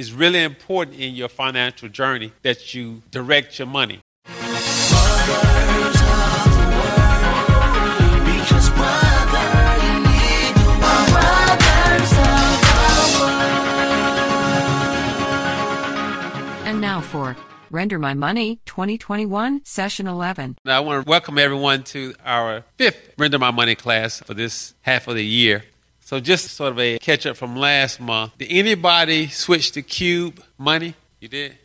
it's really important in your financial journey that you direct your money. And now for Render My Money 2021, Session 11. Now, I want to welcome everyone to our fifth Render My Money class for this half of the year. So, just sort of a catch up from last month. Did anybody switch to Qube Money? You did?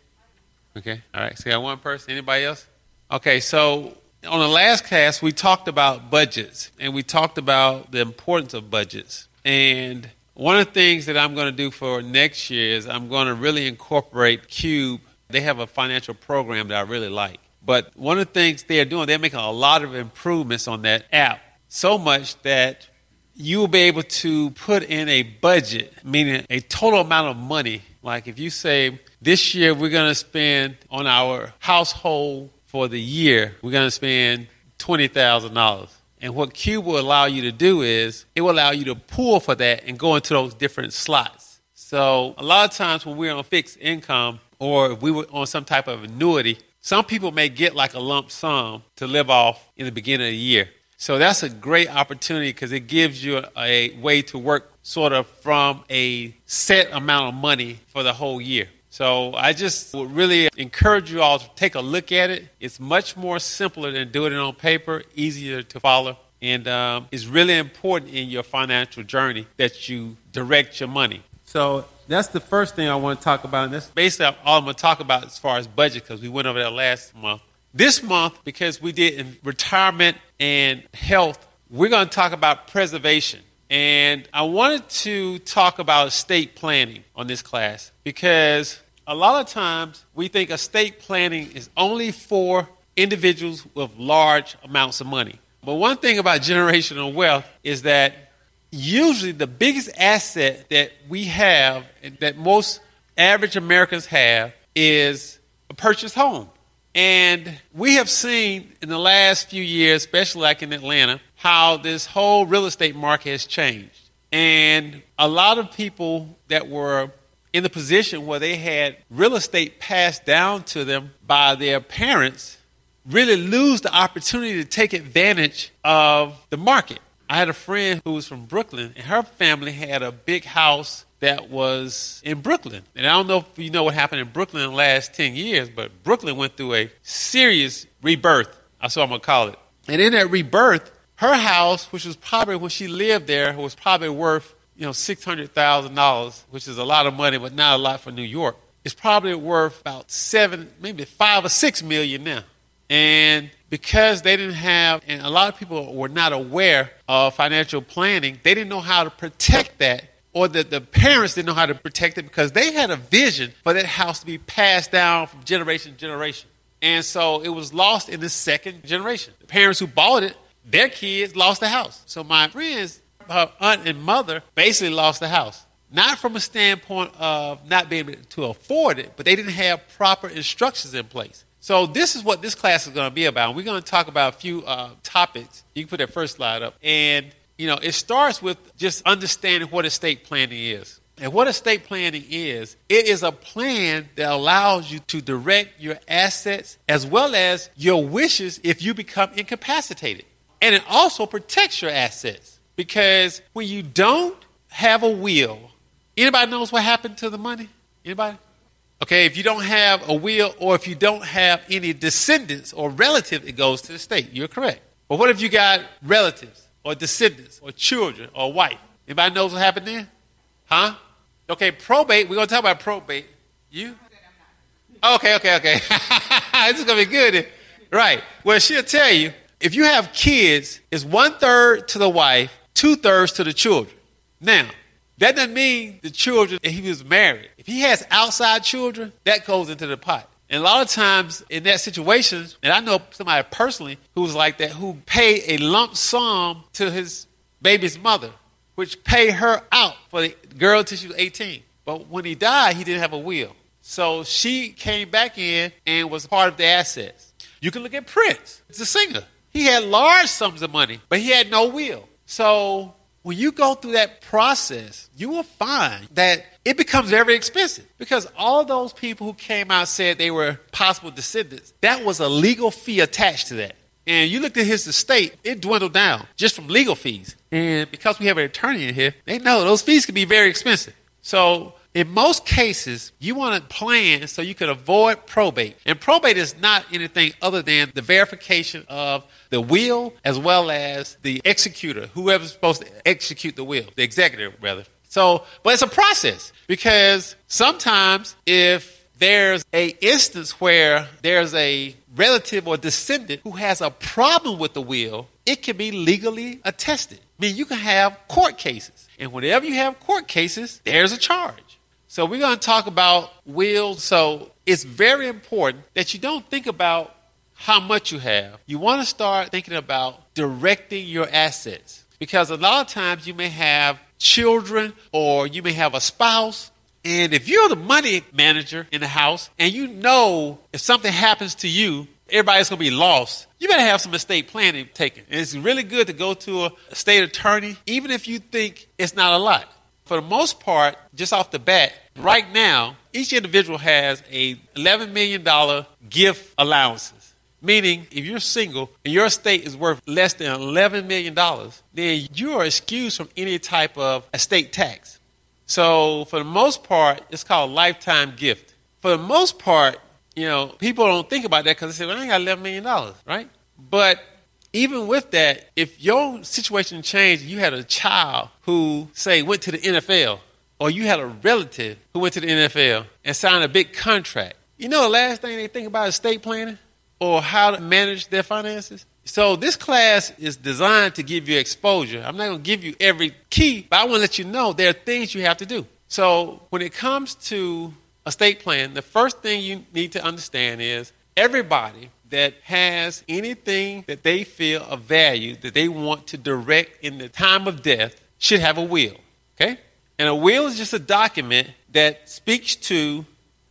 Okay, all right. So, got one person. Anybody else? Okay, so on the last cast, we talked about budgets and we talked about the importance of budgets. And one of the things that I'm going to do for next year is I'm going to really incorporate Qube. They have a financial program that I really like. But one of the things they're doing, they're making a lot of improvements on that app. So much that you will be able to put in a budget, meaning a total amount of money. Like if you say, this year we're going to spend on our household for the year, we're going to spend $20,000. And what Qube will allow you to do is it will allow you to pull for that and go into those different slots. So a lot of times when we're on fixed income or if we were on some type of annuity, some people may get like a lump sum to live off in the beginning of the year. So that's a great opportunity because it gives you a, a way to work sort of from a set amount of money for the whole year. So I just would really encourage you all to take a look at it. It's much more simpler than doing it on paper, easier to follow. And um, it's really important in your financial journey that you direct your money. So that's the first thing I want to talk about. And that's basically all I'm going to talk about as far as budget because we went over that last month. This month, because we did in retirement and health, we're going to talk about preservation. And I wanted to talk about estate planning on this class because a lot of times we think estate planning is only for individuals with large amounts of money. But one thing about generational wealth is that usually the biggest asset that we have, that most average Americans have, is a purchased home. And we have seen in the last few years, especially like in Atlanta, how this whole real estate market has changed. And a lot of people that were in the position where they had real estate passed down to them by their parents really lose the opportunity to take advantage of the market. I had a friend who was from Brooklyn, and her family had a big house that was in Brooklyn. And I don't know if you know what happened in Brooklyn in the last 10 years, but Brooklyn went through a serious rebirth. That's what I'm going to call it. And in that rebirth, her house, which was probably when she lived there, was probably worth you know, $600,000, which is a lot of money, but not a lot for New York, it's probably worth about seven, maybe five or six million now. And because they didn't have, and a lot of people were not aware of financial planning, they didn't know how to protect that, or that the parents didn't know how to protect it because they had a vision for that house to be passed down from generation to generation. And so it was lost in the second generation. The parents who bought it, their kids lost the house. So my friends her aunt and mother basically lost the house. Not from a standpoint of not being able to afford it, but they didn't have proper instructions in place. So this is what this class is going to be about. We're going to talk about a few uh, topics. You can put that first slide up. And, you know, it starts with just understanding what estate planning is. And what estate planning is, it is a plan that allows you to direct your assets as well as your wishes if you become incapacitated. And it also protects your assets. Because when you don't have a will, anybody knows what happened to the money? Anybody? Okay, if you don't have a will or if you don't have any descendants or relatives, it goes to the state. You're correct. But what if you got relatives or descendants or children or wife? Anybody knows what happened then? Huh? Okay, probate. We're going to talk about probate. You? Okay, okay, okay. this is going to be good. Right. Well, she'll tell you if you have kids, it's one third to the wife, two thirds to the children. Now, that doesn't mean the children, if he was married. If he has outside children, that goes into the pot. And a lot of times in that situation, and I know somebody personally who was like that, who paid a lump sum to his baby's mother, which paid her out for the girl until she was 18. But when he died, he didn't have a will. So she came back in and was part of the assets. You can look at Prince. He's a singer. He had large sums of money, but he had no will. So when you go through that process, you will find that it becomes very expensive because all those people who came out said they were possible descendants, that was a legal fee attached to that. And you looked at his estate, it dwindled down just from legal fees. And because we have an attorney in here, they know those fees can be very expensive. So in most cases, you want to plan so you can avoid probate. And probate is not anything other than the verification of the will as well as the executor, whoever's supposed to execute the will, the executor, rather. So, but it's a process because sometimes if there's a instance where there's a relative or descendant who has a problem with the will, it can be legally attested. I mean, you can have court cases. And whenever you have court cases, there's a charge. So we're going to talk about wills. So it's very important that you don't think about how much you have. You want to start thinking about directing your assets because a lot of times you may have children or you may have a spouse. And if you're the money manager in the house and you know if something happens to you, everybody's going to be lost, you better have some estate planning taken. And it's really good to go to a state attorney, even if you think it's not a lot. For the most part, just off the bat, right now, each individual has a $11 million gift allowances. Meaning, if you're single and your estate is worth less than $11 million, then you are excused from any type of estate tax. So, for the most part, it's called lifetime gift. For the most part, you know, people don't think about that because they say, well, I ain't got $11 million, right? But even with that, if your situation changed, you had a child who, say, went to the NFL, or you had a relative who went to the NFL and signed a big contract, you know the last thing they think about is estate planning or how to manage their finances? So this class is designed to give you exposure. I'm not going to give you every key, but I want to let you know there are things you have to do. So when it comes to estate plan, the first thing you need to understand is everybody that has anything that they feel of value that they want to direct in the time of death should have a will. Okay? And a will is just a document that speaks to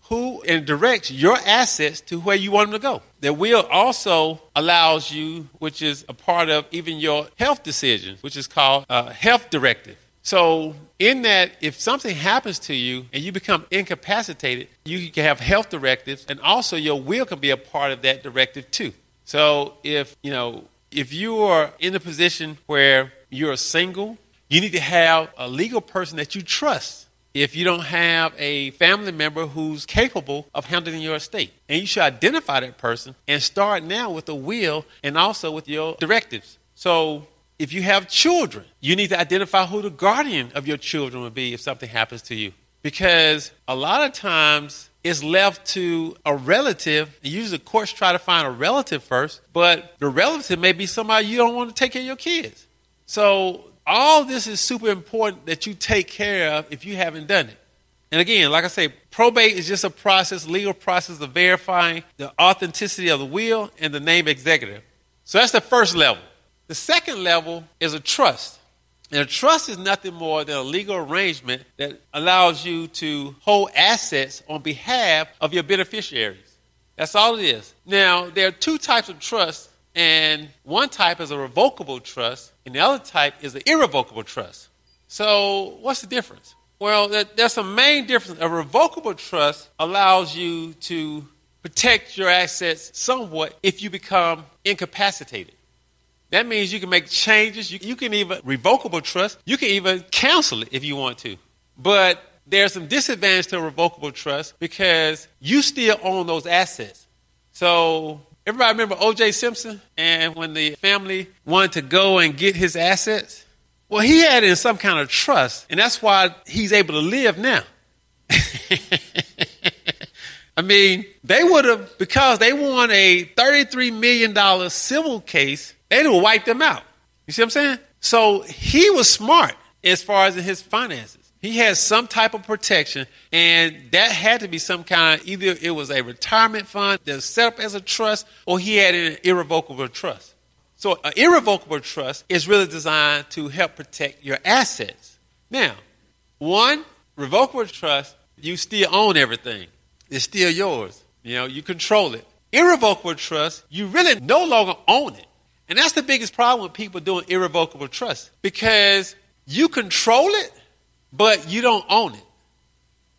who and directs your assets to where you want them to go. The will also allows you, which is a part of even your health decisions, which is called a health directive. So, in that, if something happens to you and you become incapacitated, you can have health directives, and also your will can be a part of that directive too. So, if you know, if you are in a position where you're single, you need to have a legal person that you trust. If you don't have a family member who's capable of handling your estate, and you should identify that person and start now with a will and also with your directives. So, if you have children, you need to identify who the guardian of your children would be if something happens to you. Because a lot of times it's left to a relative. Usually courts try to find a relative first, but the relative may be somebody you don't want to take care of your kids. So all this is super important that you take care of if you haven't done it. And again, like I say, probate is just a process, legal process of verifying the authenticity of the will and the name executive. So that's the first level. The second level is a trust. And a trust is nothing more than a legal arrangement that allows you to hold assets on behalf of your beneficiaries. That's all it is. Now, there are two types of trust, and one type is a revocable trust, and the other type is an irrevocable trust. So, what's the difference? Well, there's a main difference. A revocable trust allows you to protect your assets somewhat if you become incapacitated. That means you can make changes. You, you can even revocable trust. You can even cancel it if you want to. But there's some disadvantage to a revocable trust because you still own those assets. So everybody remember O.J. Simpson and when the family wanted to go and get his assets? Well, he had in some kind of trust, and that's why he's able to live now. I mean, they would have, because they won a $33 million civil case, they'd have wiped them out. You see what I'm saying? So he was smart as far as his finances. He had some type of protection, and that had to be some kind either it was a retirement fund that was set up as a trust, or he had an irrevocable trust. So, an irrevocable trust is really designed to help protect your assets. Now, one revocable trust, you still own everything, it's still yours. You know, you control it. Irrevocable trust, you really no longer own it. And that's the biggest problem with people doing irrevocable trust because You control it, but you don't own it.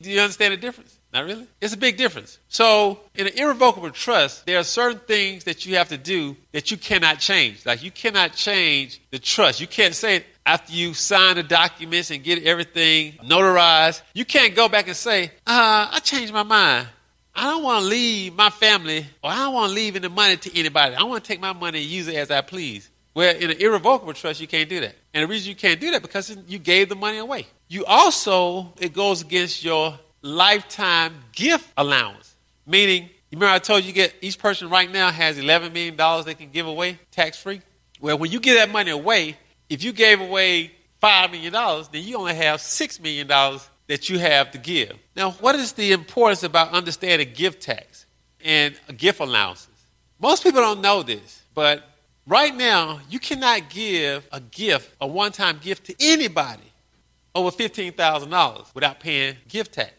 Do you understand the difference? Not really. It's a big difference. So, in an irrevocable trust, there are certain things that you have to do that you cannot change. Like, you cannot change the trust. You can't say, after you sign the documents and get everything notarized, you can't go back and say, uh, I changed my mind. I don't want to leave my family or I don't want to leave any money to anybody. I want to take my money and use it as I please. Well, in an irrevocable trust, you can't do that. And the reason you can't do that because you gave the money away. You also, it goes against your lifetime gift allowance. Meaning, remember I told you, you get each person right now has $11 million they can give away tax free? Well, when you give that money away, if you gave away $5 million, then you only have $6 million that you have to give. Now, what is the importance about understanding gift tax and gift allowances? Most people don't know this, but right now, you cannot give a gift, a one time gift to anybody over $15,000 without paying gift tax.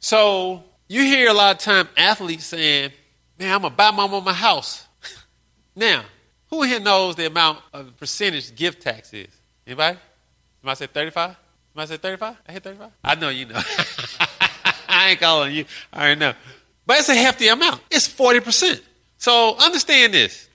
So you hear a lot of time athletes saying, man, I'm going to buy my mama a house. now, who here knows the amount of percentage gift tax is? Anybody? Somebody say 35? Somebody say 35? I hit 35? I know you know. I ain't calling you. I already know. But it's a hefty amount. It's 40%. So understand this.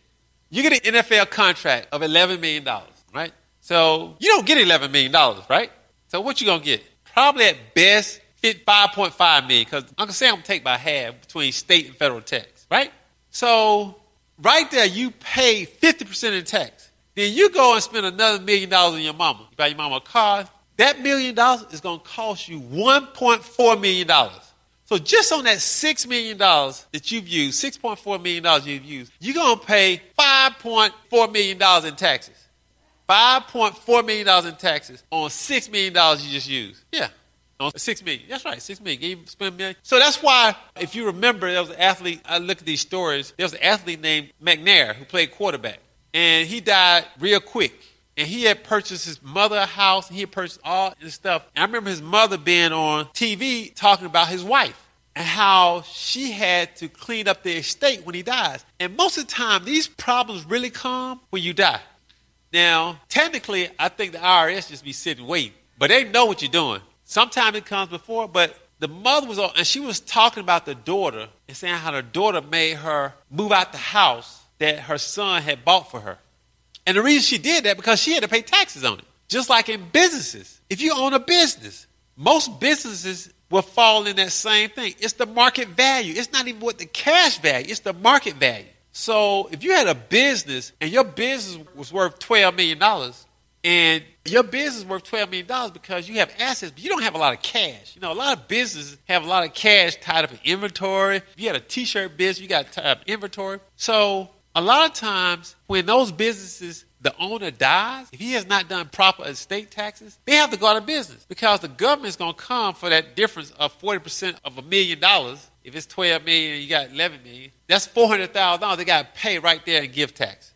You get an NFL contract of $11 million, right? So you don't get $11 million, right? So what you going to get? Probably at best 5.5 million because Uncle Sam take by half between state and federal tax, right? So right there, you pay 50% in tax. Then you go and spend another million dollars on your mama. You buy your mama a car. That million dollars is going to cost you $1.4 million. So just on that $6 million that you've used, $6.4 million you've used, you're going to pay $5.4 million in taxes. $5.4 million in taxes on $6 million you just used. Yeah. On six million. That's right, six million. Gave spend a million. So that's why, if you remember, there was an athlete. I look at these stories. There was an athlete named McNair who played quarterback, and he died real quick. And he had purchased his mother a house, and he had purchased all this stuff. And I remember his mother being on TV talking about his wife and how she had to clean up the estate when he dies. And most of the time, these problems really come when you die. Now, technically, I think the IRS just be sitting waiting, but they know what you're doing. Sometimes it comes before, but the mother was on, and she was talking about the daughter and saying how the daughter made her move out the house that her son had bought for her. And the reason she did that because she had to pay taxes on it. Just like in businesses. If you own a business, most businesses will fall in that same thing. It's the market value. It's not even what the cash value, it's the market value. So if you had a business and your business was worth $12 million and your business worth $12 million because you have assets, but you don't have a lot of cash. You know, a lot of businesses have a lot of cash tied up in inventory. If you had a t shirt business, you got tied up inventory. So, a lot of times when those businesses, the owner dies, if he has not done proper estate taxes, they have to go out of business because the government's going to come for that difference of 40% of a million dollars. If it's 12 million and you got 11 million, that's $400,000 they got to pay right there and give tax.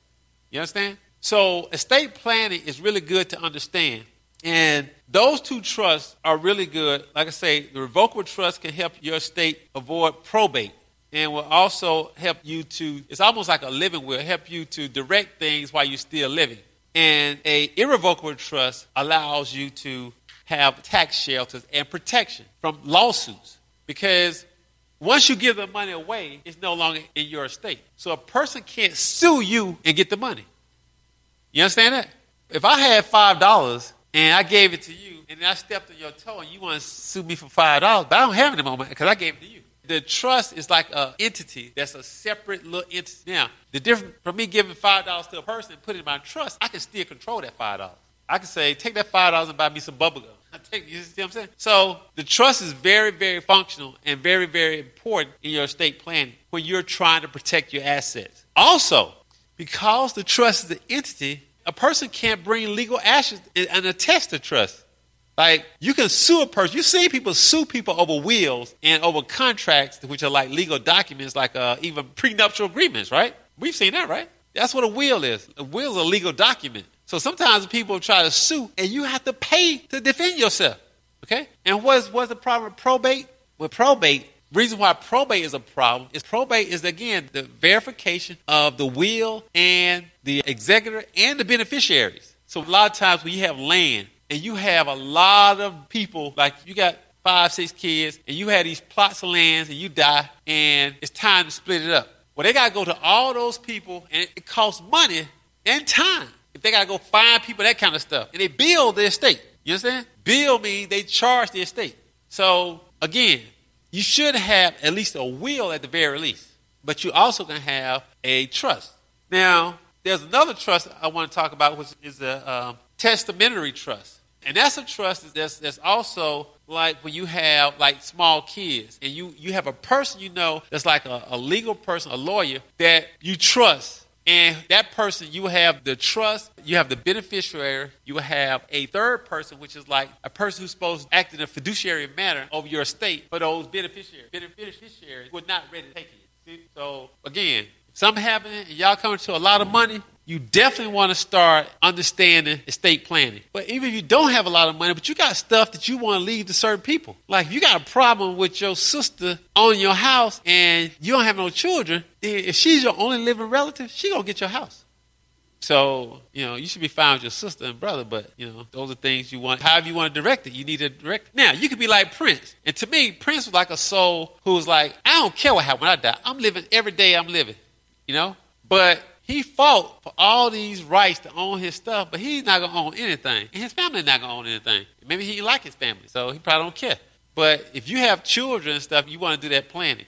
You understand? So estate planning is really good to understand. And those two trusts are really good. Like I say, the revocable trust can help your estate avoid probate and will also help you to, it's almost like a living will, help you to direct things while you're still living. And a irrevocable trust allows you to have tax shelters and protection from lawsuits because once you give the money away, it's no longer in your estate. So a person can't sue you and get the money. You understand that? If I had five dollars and I gave it to you, and I stepped on your toe, and you want to sue me for five dollars, but I don't have the moment because I gave it to you. The trust is like a entity that's a separate little entity. Now, the difference from me giving five dollars to a person and putting it in my trust, I can still control that five dollars. I can say, take that five dollars and buy me some bubble gum. I take, you see what I'm saying? So the trust is very, very functional and very, very important in your estate planning when you're trying to protect your assets. Also, because the trust is an entity, a person can't bring legal actions and attest to trust. Like you can sue a person. You see people sue people over wills and over contracts, which are like legal documents, like uh, even prenuptial agreements, right? We've seen that, right? That's what a will is. A will is a legal document. So sometimes people try to sue, and you have to pay to defend yourself. Okay? And what's what's the problem with probate? With probate, Reason why probate is a problem is probate is again the verification of the will and the executor and the beneficiaries. So a lot of times when you have land and you have a lot of people, like you got five, six kids, and you have these plots of lands and you die, and it's time to split it up. Well, they got to go to all those people, and it costs money and time. If they got to go find people, that kind of stuff, and they build the estate. You understand? Build means they charge the estate. So again, you should have at least a will at the very least, but you also can have a trust. Now, there's another trust I want to talk about, which is a um, testamentary trust. And that's a trust that's, that's also like when you have like small kids and you, you have a person you know that's like a, a legal person, a lawyer that you trust. And that person, you have the trust, you have the beneficiary, you have a third person, which is like a person who's supposed to act in a fiduciary manner over your estate for those beneficiaries. Beneficiaries were not ready to take it. So again, something happening and y'all coming to a lot of money, you definitely want to start understanding estate planning. But even if you don't have a lot of money, but you got stuff that you want to leave to certain people. Like if you got a problem with your sister on your house and you don't have no children, then if she's your only living relative, she gonna get your house. So, you know, you should be fine with your sister and brother, but, you know, those are things you want. However you want to direct it, you need to direct it. Now, you could be like Prince. And to me, Prince was like a soul who was like, I don't care what happens when I die. I'm living every day I'm living, you know? But he fought for all these rights to own his stuff, but he's not to own anything. And his family's not to own anything. Maybe he like his family, so he probably don't care. But if you have children and stuff, you want to do that planning.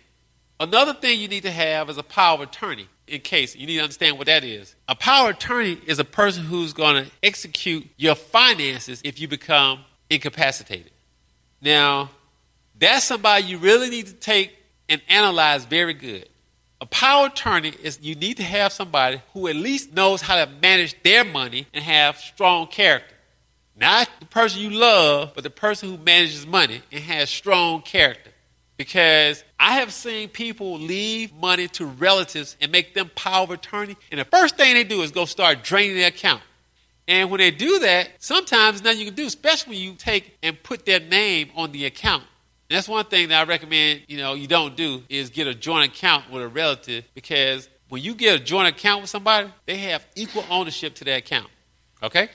Another thing you need to have is a power of attorney in case. You need to understand what that is. A power attorney is a person who's going to execute your finances if you become incapacitated. Now, that's somebody you really need to take and analyze very good. A power attorney is you need to have somebody who at least knows how to manage their money and have strong character. Not the person you love, but the person who manages money and has strong character. Because I have seen people leave money to relatives and make them power of attorney, and the first thing they do is go start draining their account. And when they do that, sometimes nothing you can do, especially when you take and put their name on the account. That's one thing that I recommend, you know, you don't do is get a joint account with a relative because when you get a joint account with somebody, they have equal ownership to that account. Okay?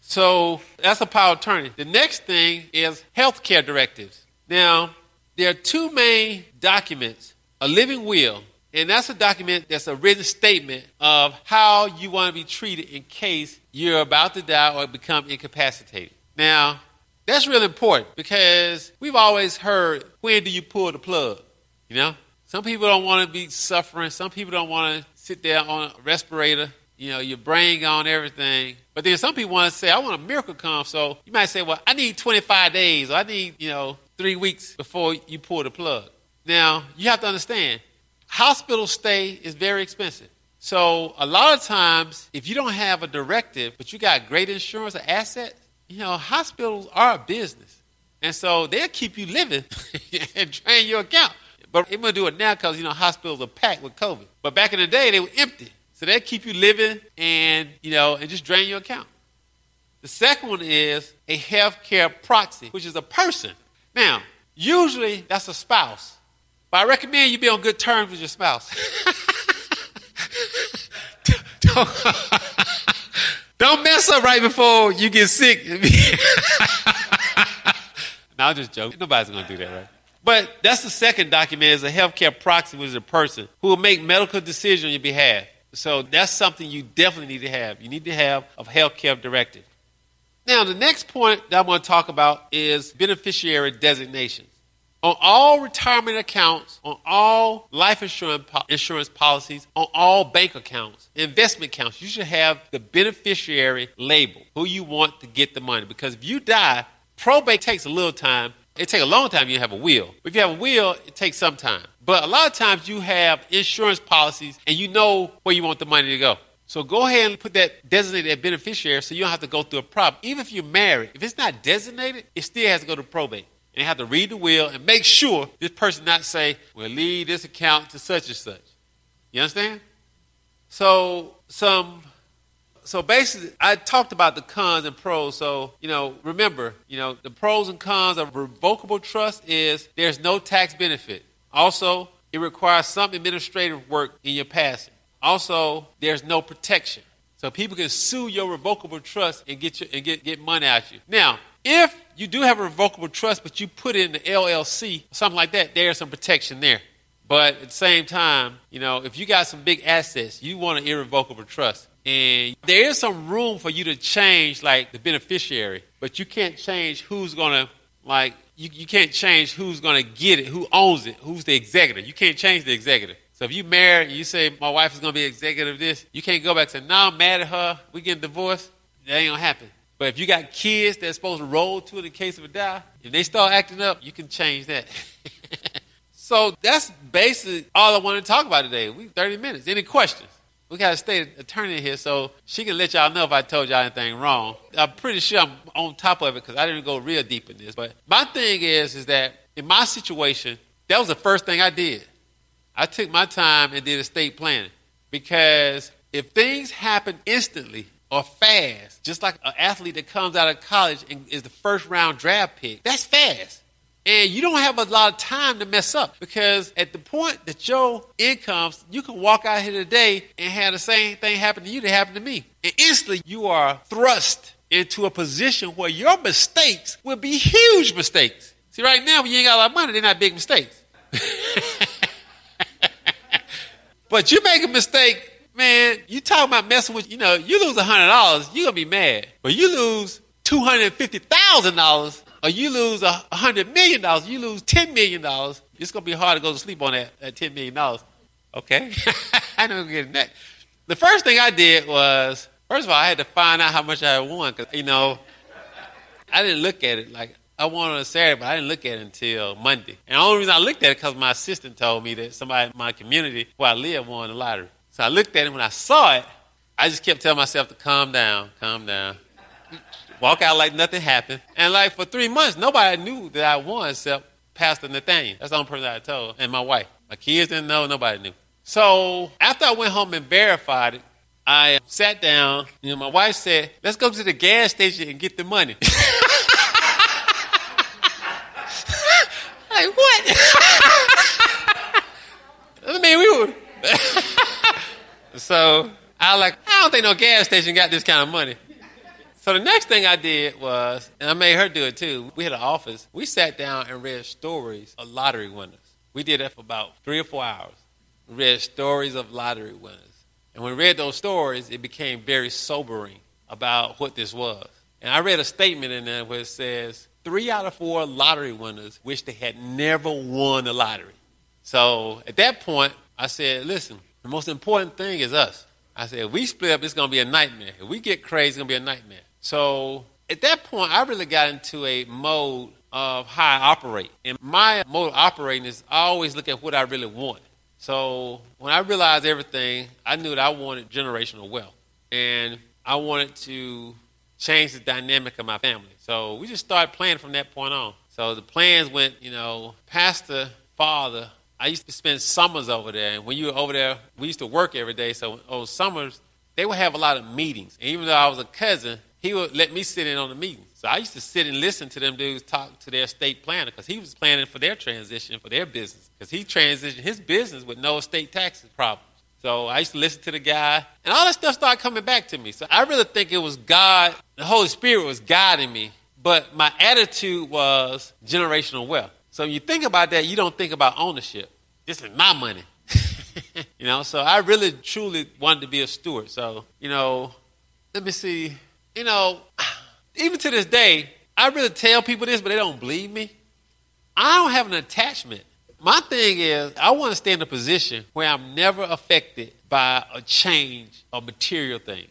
So that's a power of attorney. The next thing is healthcare directives. Now, there are two main documents a living will, and that's a document that's a written statement of how you want to be treated in case you're about to die or become incapacitated. Now, that's really important because we've always heard when do you pull the plug? You know? Some people don't want to be suffering. Some people don't want to sit there on a respirator. You know, your brain gone, everything. But then some people want to say, I want a miracle come. So you might say, well, I need 25 days or I need, you know, three weeks before you pull the plug. Now, you have to understand, hospital stay is very expensive. So a lot of times, if you don't have a directive, but you got great insurance or asset, you know, hospitals are a business. And so they'll keep you living and drain your account. But they're going to do it now because, you know, hospitals are packed with COVID. But back in the day, they were empty. So they'll keep you living and, you know, and just drain your account. The second one is a healthcare proxy, which is a person. Now, usually that's a spouse. But I recommend you be on good terms with your spouse. don't, mess up right before you get sick. no, I'm just joking. Nobody's going to do that, right? But that's the second document is a healthcare proxy, which is a person who will make medical decisions on your behalf. So that's something you definitely need to have. You need to have a healthcare directive. Now, the next point that I want to talk about is beneficiary designations. On all retirement accounts, on all life insurance, insurance policies, on all bank accounts, investment accounts, you should have the beneficiary label, who you want to get the money. Because if you die, probate takes a little time. It takes a long time you have a will. If you have a will, it takes some time. But a lot of times you have insurance policies and you know where you want the money to go. So go ahead and put that designated beneficiary so you don't have to go through a problem. Even if you're married, if it's not designated, it still has to go to probate. And have to read the will and make sure this person not say, well, leave this account to such and such. You understand? So some so basically I talked about the cons and pros. So, you know, remember, you know, the pros and cons of revocable trust is there's no tax benefit. Also, it requires some administrative work in your passing. Also, there's no protection. So people can sue your revocable trust and get, your, and get, get money out you. Now, if you do have a revocable trust, but you put it in the LLC, something like that, there's some protection there. But at the same time, you know, if you got some big assets, you want an irrevocable trust. And there is some room for you to change, like the beneficiary, but you can't change who's going to, like, you, you can't change who's going to get it, who owns it, who's the executor. You can't change the executor. So if you marry and you say, my wife is going to be executive of this, you can't go back say, no, I'm mad at her, we getting divorced. That ain't going to happen. But if you got kids that's supposed to roll to it in case of a die, if they start acting up, you can change that. so that's basically all I want to talk about today. We 30 minutes. Any questions? We got a state attorney here, so she can let y'all know if I told y'all anything wrong. I'm pretty sure I'm on top of it because I didn't go real deep in this. But my thing is, is that in my situation, that was the first thing I did. I took my time and did estate planning because if things happen instantly or fast, just like an athlete that comes out of college and is the first round draft pick, that's fast. And you don't have a lot of time to mess up because at the point that your incomes, you can walk out here today and have the same thing happen to you that happened to me. And instantly you are thrust into a position where your mistakes will be huge mistakes. See, right now, when you ain't got a lot of money, they're not big mistakes. but you make a mistake, man, you talking about messing with, you know, you lose $100, you're going to be mad. But you lose $250,000 or you lose a hundred million dollars, you lose ten million dollars. It's gonna be hard to go to sleep on that at ten million dollars. Okay, I know getting that. The first thing I did was, first of all, I had to find out how much I had won because you know, I didn't look at it like I won on a Saturday, but I didn't look at it until Monday. And the only reason I looked at it because my assistant told me that somebody in my community where I live won the lottery. So I looked at it. When I saw it, I just kept telling myself to calm down, calm down walk out like nothing happened. And like for three months, nobody knew that I won except Pastor Nathaniel. That's the only person I told, and my wife. My kids didn't know, nobody knew. So after I went home and verified it, I sat down. You know, my wife said, "Let's go to the gas station and get the money." like what? I mean, we were. so I was like, I don't think no gas station got this kind of money. So the next thing I did was, and I made her do it too. We had an office. We sat down and read stories of lottery winners. We did that for about three or four hours. We read stories of lottery winners. And when we read those stories, it became very sobering about what this was. And I read a statement in there where it says, three out of four lottery winners wish they had never won the lottery. So at that point, I said, listen, the most important thing is us. I said, if we split up, it's going to be a nightmare. If we get crazy, it's going to be a nightmare. So at that point, I really got into a mode of how I operate. And my mode of operating is I always look at what I really want. So when I realized everything, I knew that I wanted generational wealth. And I wanted to change the dynamic of my family. So we just started planning from that point on. So the plans went, you know, pastor, father. I used to spend summers over there. And when you were over there, we used to work every day. So on summers, they would have a lot of meetings. And even though I was a cousin, he would let me sit in on the meetings. So I used to sit and listen to them dudes talk to their state planner because he was planning for their transition for their business because he transitioned his business with no estate taxes problems. So I used to listen to the guy, and all that stuff started coming back to me. So I really think it was God, the Holy Spirit was guiding me, but my attitude was generational wealth. So when you think about that, you don't think about ownership. This is my money. you know, so I really truly wanted to be a steward. So, you know, let me see you know, even to this day, I really tell people this, but they don't believe me. I don't have an attachment. My thing is, I want to stay in a position where I'm never affected by a change of material things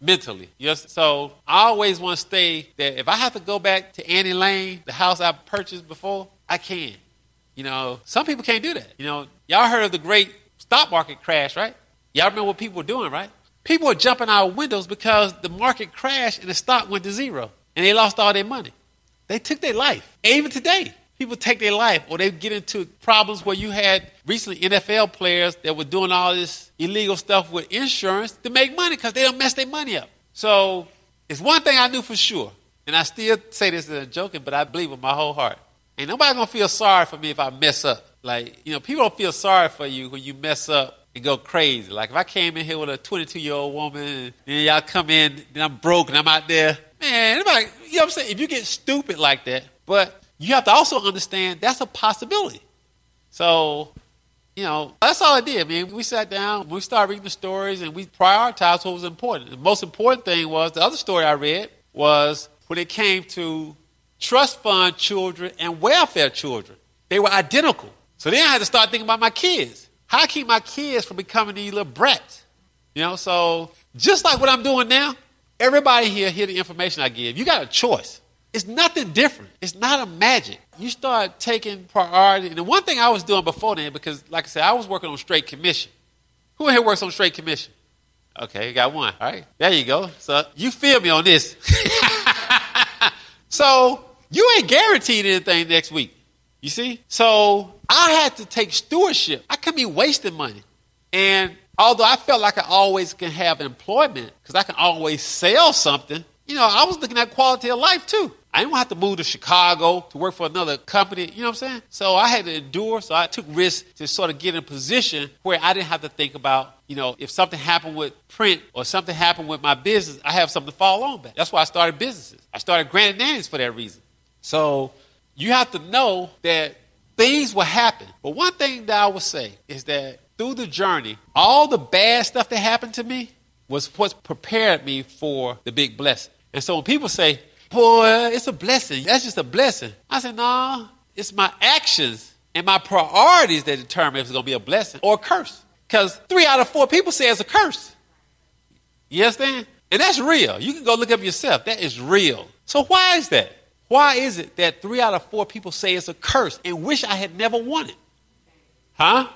mentally. Yes. So I always want to stay that if I have to go back to Annie Lane, the house I purchased before, I can. You know, some people can't do that. You know, y'all heard of the great stock market crash, right? Y'all remember what people were doing, right? People were jumping out of windows because the market crashed and the stock went to zero and they lost all their money. They took their life. And even today, people take their life or they get into problems where you had recently NFL players that were doing all this illegal stuff with insurance to make money because they don't mess their money up. So it's one thing I knew for sure, and I still say this as a joking, but I believe with my whole heart. Ain't nobody gonna feel sorry for me if I mess up. Like, you know, people don't feel sorry for you when you mess up and go crazy. Like if I came in here with a 22 year old woman, and then y'all come in, then I'm broke and I'm out there, man. Like, you know what I'm saying? If you get stupid like that, but you have to also understand that's a possibility. So, you know, that's all I did. I mean, we sat down, we started reading the stories, and we prioritized what was important. The most important thing was the other story I read was when it came to trust fund children and welfare children. They were identical. So then I had to start thinking about my kids. How I keep my kids from becoming these little brats. You know, so just like what I'm doing now, everybody here hear the information I give. You got a choice. It's nothing different. It's not a magic. You start taking priority. And the one thing I was doing before then, because like I said, I was working on straight commission. Who in here works on straight commission? Okay, you got one. All right. There you go. So you feel me on this. so you ain't guaranteed anything next week. You see? So I had to take stewardship. I couldn't be wasting money. And although I felt like I always can have employment because I can always sell something, you know, I was looking at quality of life too. I didn't have to move to Chicago to work for another company. You know what I'm saying? So I had to endure. So I took risks to sort of get in a position where I didn't have to think about, you know, if something happened with print or something happened with my business, I have something to fall on back. That's why I started businesses. I started granted nannies for that reason. So you have to know that things will happen. But one thing that I would say is that through the journey, all the bad stuff that happened to me was what prepared me for the big blessing. And so when people say, boy, it's a blessing, that's just a blessing. I said, no, it's my actions and my priorities that determine if it's going to be a blessing or a curse. Because three out of four people say it's a curse. You understand? And that's real. You can go look up yourself. That is real. So why is that? Why is it that three out of four people say it's a curse and wish I had never won it? Huh?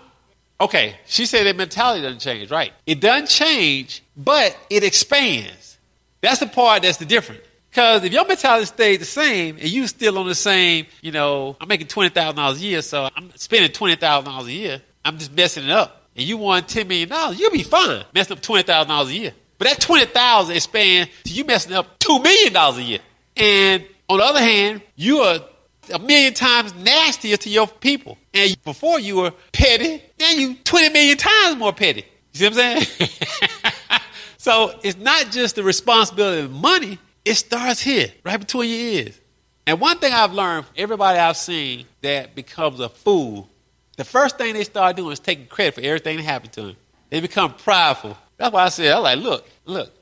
Okay, she said that mentality doesn't change, right? It doesn't change, but it expands. That's the part that's the difference. Because if your mentality stays the same and you still on the same, you know, I'm making twenty thousand dollars a year, so I'm spending twenty thousand dollars a year. I'm just messing it up. And you won ten million dollars, you'll be fine messing up twenty thousand dollars a year. But that twenty thousand expands to you messing up two million dollars a year. And on the other hand, you are a million times nastier to your people. And before you were petty, now you 20 million times more petty. You see what I'm saying? so it's not just the responsibility of money, it starts here, right between your ears. And one thing I've learned from everybody I've seen that becomes a fool, the first thing they start doing is taking credit for everything that happened to them. They become prideful. That's why I said, I'm like, look, look,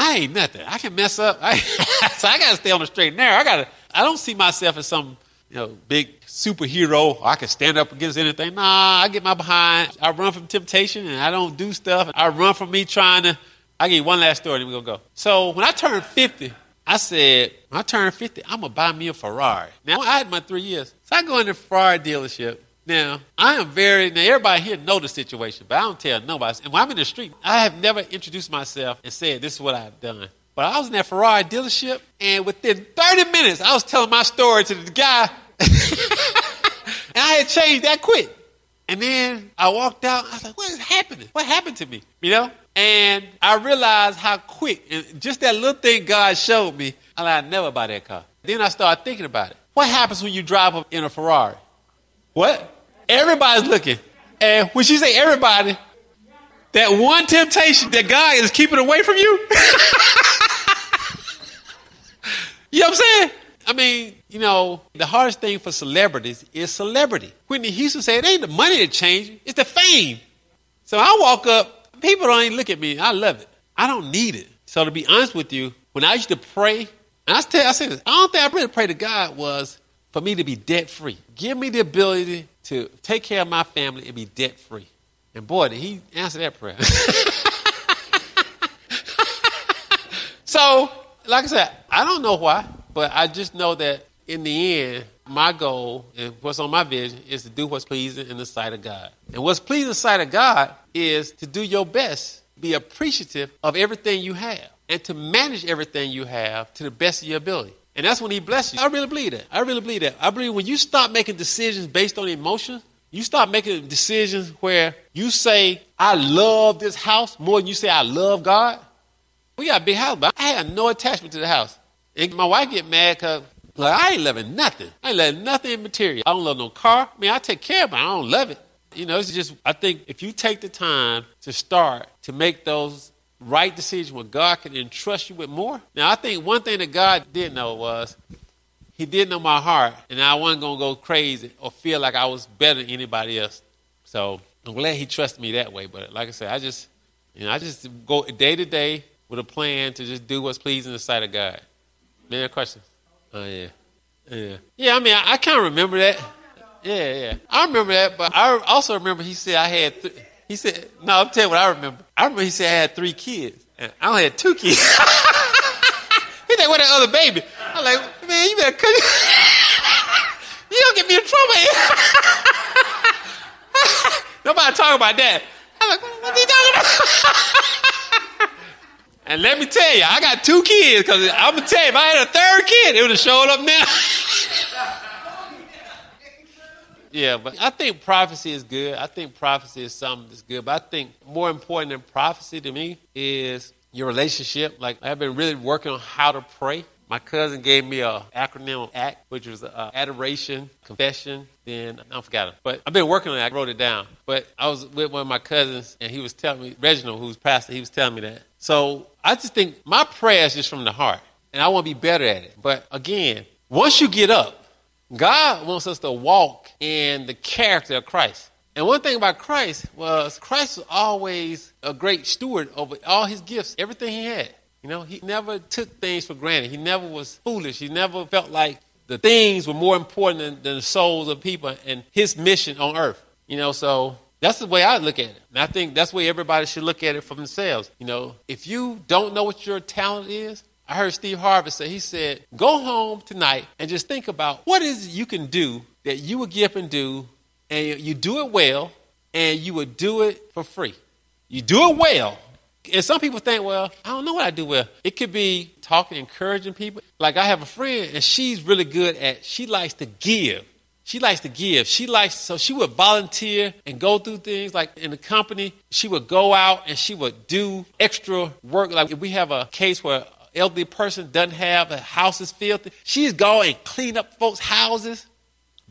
I ain't nothing. I can mess up. I, so I got to stay on the straight and narrow. I got to. I don't see myself as some you know big superhero. I can stand up against anything. Nah, I get my behind. I run from temptation and I don't do stuff. I run from me trying to. I get one last story, then we're gonna go. So when I turned 50, I said, when I turned 50, I'm gonna buy me a Ferrari. Now I had my three years. So I go in the Ferrari dealership. Now, I am very, now everybody here know the situation, but I don't tell nobody. And when I'm in the street, I have never introduced myself and said, this is what I've done. But I was in that Ferrari dealership, and within 30 minutes, I was telling my story to the guy. and I had changed that quick. And then I walked out. I was like, what is happening? What happened to me? You know? And I realized how quick, and just that little thing God showed me, I'm like, I never buy that car. Then I started thinking about it. What happens when you drive up in a Ferrari? What? Everybody's looking. And when she say everybody, that one temptation that God is keeping away from you. you know what I'm saying? I mean, you know, the hardest thing for celebrities is celebrity. Whitney Houston said it ain't the money that changes, it's the fame. So I walk up, people don't even look at me. I love it. I don't need it. So to be honest with you, when I used to pray, I tell I say this, I don't think I really prayed to God was for me to be debt free. Give me the ability to take care of my family and be debt free. And boy, did he answer that prayer. so, like I said, I don't know why, but I just know that in the end, my goal and what's on my vision is to do what's pleasing in the sight of God. And what's pleasing in the sight of God is to do your best, be appreciative of everything you have, and to manage everything you have to the best of your ability. And that's when he blesses you. I really believe that. I really believe that. I believe when you stop making decisions based on emotions, you start making decisions where you say, I love this house more than you say, I love God. We got a big house, but I had no attachment to the house. And my wife get mad because like, I ain't loving nothing. I ain't loving nothing in material. I don't love no car. I mean, I take care of it, I don't love it. You know, it's just, I think if you take the time to start to make those right decision where God can entrust you with more. Now, I think one thing that God didn't know was He didn't know my heart, and I wasn't going to go crazy or feel like I was better than anybody else. So I'm glad He trusted me that way. But like I said, I just, you know, I just go day to day with a plan to just do what's pleasing in the sight of God. Any questions? Oh, yeah. Yeah. Yeah, I mean, I, I kind of remember that. Yeah, yeah. I remember that, but I also remember he said I had, th- he said, no, I'm telling you what I remember. I remember he said I had three kids, and I only had two kids. he said, what that other baby? I'm like, man, you better cut it. you don't get me in trouble Nobody talk about that. I'm like, what, are you talking about? and let me tell you, I got two kids, because I'm going to tell you, if I had a third kid, it would have showed up now. Yeah, but I think prophecy is good. I think prophecy is something that's good. But I think more important than prophecy to me is your relationship. Like I've been really working on how to pray. My cousin gave me a acronym ACT, which was uh, adoration, confession, then I forgot it. But I've been working on it. I wrote it down. But I was with one of my cousins, and he was telling me, Reginald, who's pastor, he was telling me that. So I just think my prayer is just from the heart, and I want to be better at it. But again, once you get up, God wants us to walk in the character of Christ. And one thing about Christ was Christ was always a great steward over all his gifts, everything he had. You know, he never took things for granted. He never was foolish. He never felt like the things were more important than, than the souls of people and his mission on earth. You know, so that's the way I look at it. And I think that's the way everybody should look at it for themselves. You know, if you don't know what your talent is, I heard Steve Harvey say, he said, go home tonight and just think about what is it you can do that you would get up and do, and you do it well, and you would do it for free. You do it well. And some people think, well, I don't know what I do well. It could be talking, encouraging people. Like I have a friend, and she's really good at, she likes to give. She likes to give. She likes, so she would volunteer and go through things like in the company. She would go out and she would do extra work. Like if we have a case where elderly person doesn't have a house is filthy. She's go and clean up folks' houses,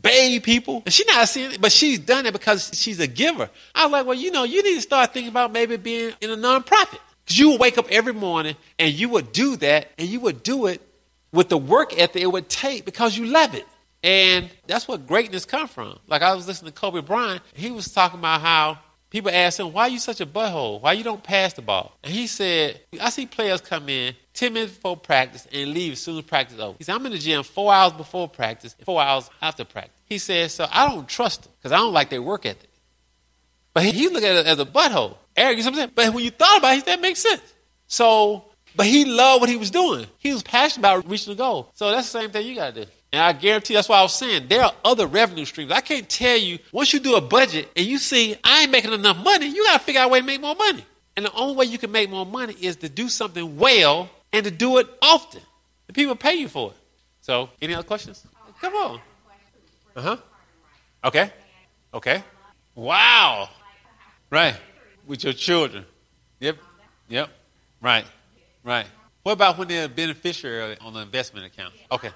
bathe people. And she's not seeing it, but she's done it because she's a giver. I was like, well, you know, you need to start thinking about maybe being in a nonprofit. Because you would wake up every morning and you would do that and you would do it with the work ethic it would take because you love it. And that's what greatness come from. Like I was listening to Kobe Bryant, he was talking about how people asked him, why are you such a butthole? Why you don't pass the ball? And he said, I see players come in 10 minutes before practice and leave as soon as practice over. He said, I'm in the gym four hours before practice, four hours after practice. He said, so I don't trust them because I don't like their work ethic. But he, looked at it as a butthole. Arrogant, something. But when you thought about it, that makes sense. So, but he loved what he was doing. He was passionate about reaching the goal. So that's the same thing you got to do. And I guarantee that's why I was saying there are other revenue streams. I can't tell you, once you do a budget and you see I ain't making enough money, you got to figure out a way to make more money. And the only way you can make more money is to do something well and to do it often. The people pay you for it. So, any other questions? Come on. Uh huh. Okay. Okay. Wow. Right. With your children. Yep. Yep. Right. Right. What about when they're a beneficiary on the investment account? Okay.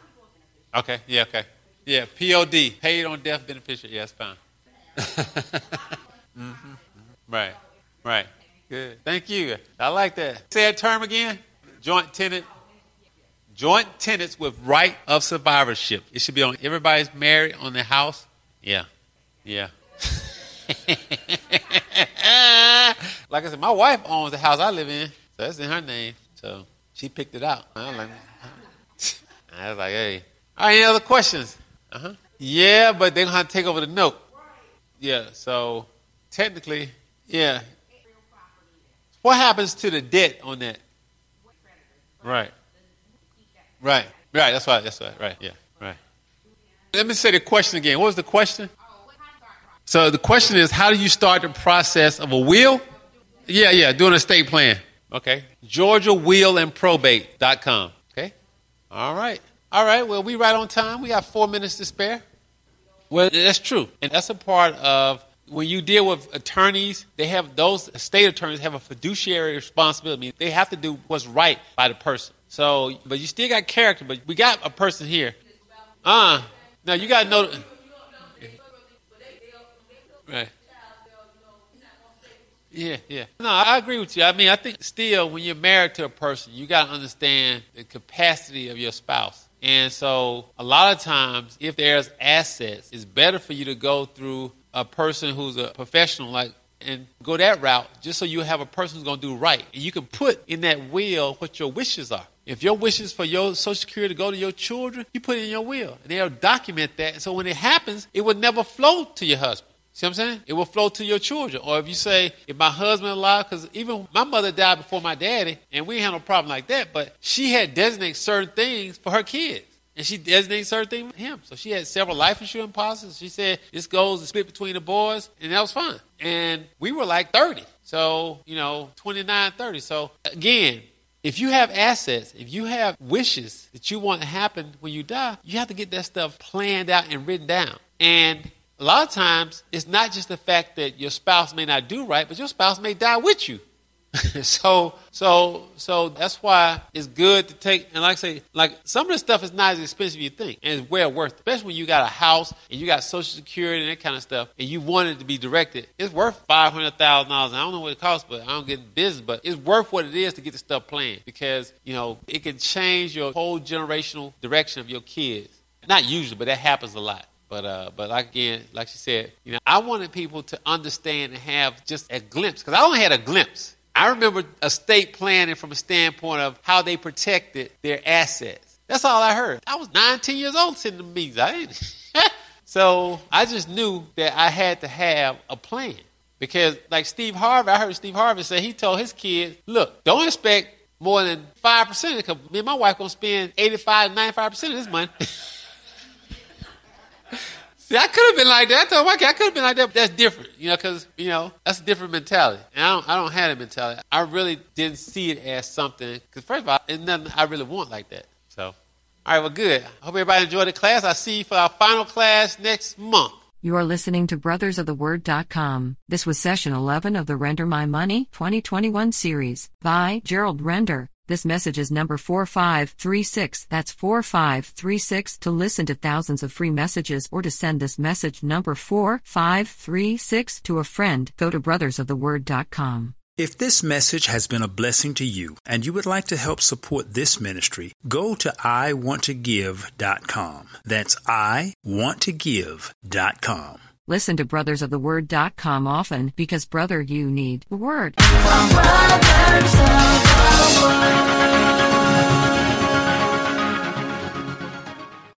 Okay. Yeah. Okay. Yeah. POD. Paid on death beneficiary. Yeah, that's fine. mm-hmm. Right. Right. Good. Thank you. I like that. Say that term again. Joint tenant. Joint tenants with right of survivorship. It should be on everybody's married on the house. Yeah. Yeah. like I said, my wife owns the house I live in, so that's in her name. So she picked it out. I was like, I was like, hey. All right, any other questions? Uh huh. Yeah, but they're gonna have to take over the note. Yeah. So technically, yeah. What happens to the debt on that? Right. Right. Right. That's right. That's right. Right. Yeah. Right. Let me say the question again. What was the question? So the question is, how do you start the process of a will? Yeah, yeah, doing a estate plan. Okay. Georgia Will and Okay. All right. All right. Well, we right on time. We got four minutes to spare. Well, that's true. And that's a part of when you deal with attorneys, they have those state attorneys have a fiduciary responsibility. They have to do what's right by the person. So, but you still got character, but we got a person here. Uh, now you got to know. Right. Yeah, yeah. No, I agree with you. I mean, I think still, when you're married to a person, you got to understand the capacity of your spouse. And so, a lot of times, if there's assets, it's better for you to go through a person who's a professional, like, and go that route, just so you have a person who's going to do right. And you can put in that will what your wishes are. If your wishes for your Social Security to go to your children, you put it in your will. And they'll document that. So when it happens, it will never flow to your husband. See what I'm saying? It will flow to your children. Or if you say, if my husband allowed, because even my mother died before my daddy, and we had no problem like that, but she had designated certain things for her kids. And she designated certain things with him. So she had several life insurance policies. She said this goes to split between the boys, and that was fine. And we were like 30. So, you know, 29, 30. So again, if you have assets, if you have wishes that you want to happen when you die, you have to get that stuff planned out and written down. And a lot of times, it's not just the fact that your spouse may not do right, but your spouse may die with you. so, so, so that's why it's good to take. And like I say, like some of this stuff is not as expensive as you think, and it's well worth. It. Especially when you got a house and you got Social Security and that kind of stuff, and you want it to be directed. It's worth five hundred thousand dollars. I don't know what it costs, but I don't get in business. But it's worth what it is to get the stuff planned because you know it can change your whole generational direction of your kids. Not usually, but that happens a lot. But uh, but like again, like she said, you know, I wanted people to understand and have just a glimpse because I only had a glimpse. I remember estate planning from a standpoint of how they protected their assets. That's all I heard. I was 19 years old sitting in the meetings. I didn't. so I just knew that I had to have a plan because, like Steve Harvey, I heard Steve Harvey say he told his kids, "Look, don't expect more than five percent because me and my wife gonna spend 85, 95 percent of this money." See, I could have been like that. I told I could have been like that, that's different, you know, because you know that's a different mentality, and I don't, I don't have that mentality. I really didn't see it as something because first of all, it's nothing I really want like that. So, all right, well, good. I hope everybody enjoyed the class. I'll see you for our final class next month. You are listening to brothersoftheword.com. This was session 11 of the Render My Money 2021 series by Gerald Render. This message is number 4536. That's 4536. To listen to thousands of free messages or to send this message number 4536 to a friend, go to brothersoftheword.com. If this message has been a blessing to you and you would like to help support this ministry, go to iwanttogive.com. That's iwanttogive.com. Listen to brothersoftheword.com often because, brother, you need word. Brothers of the Word.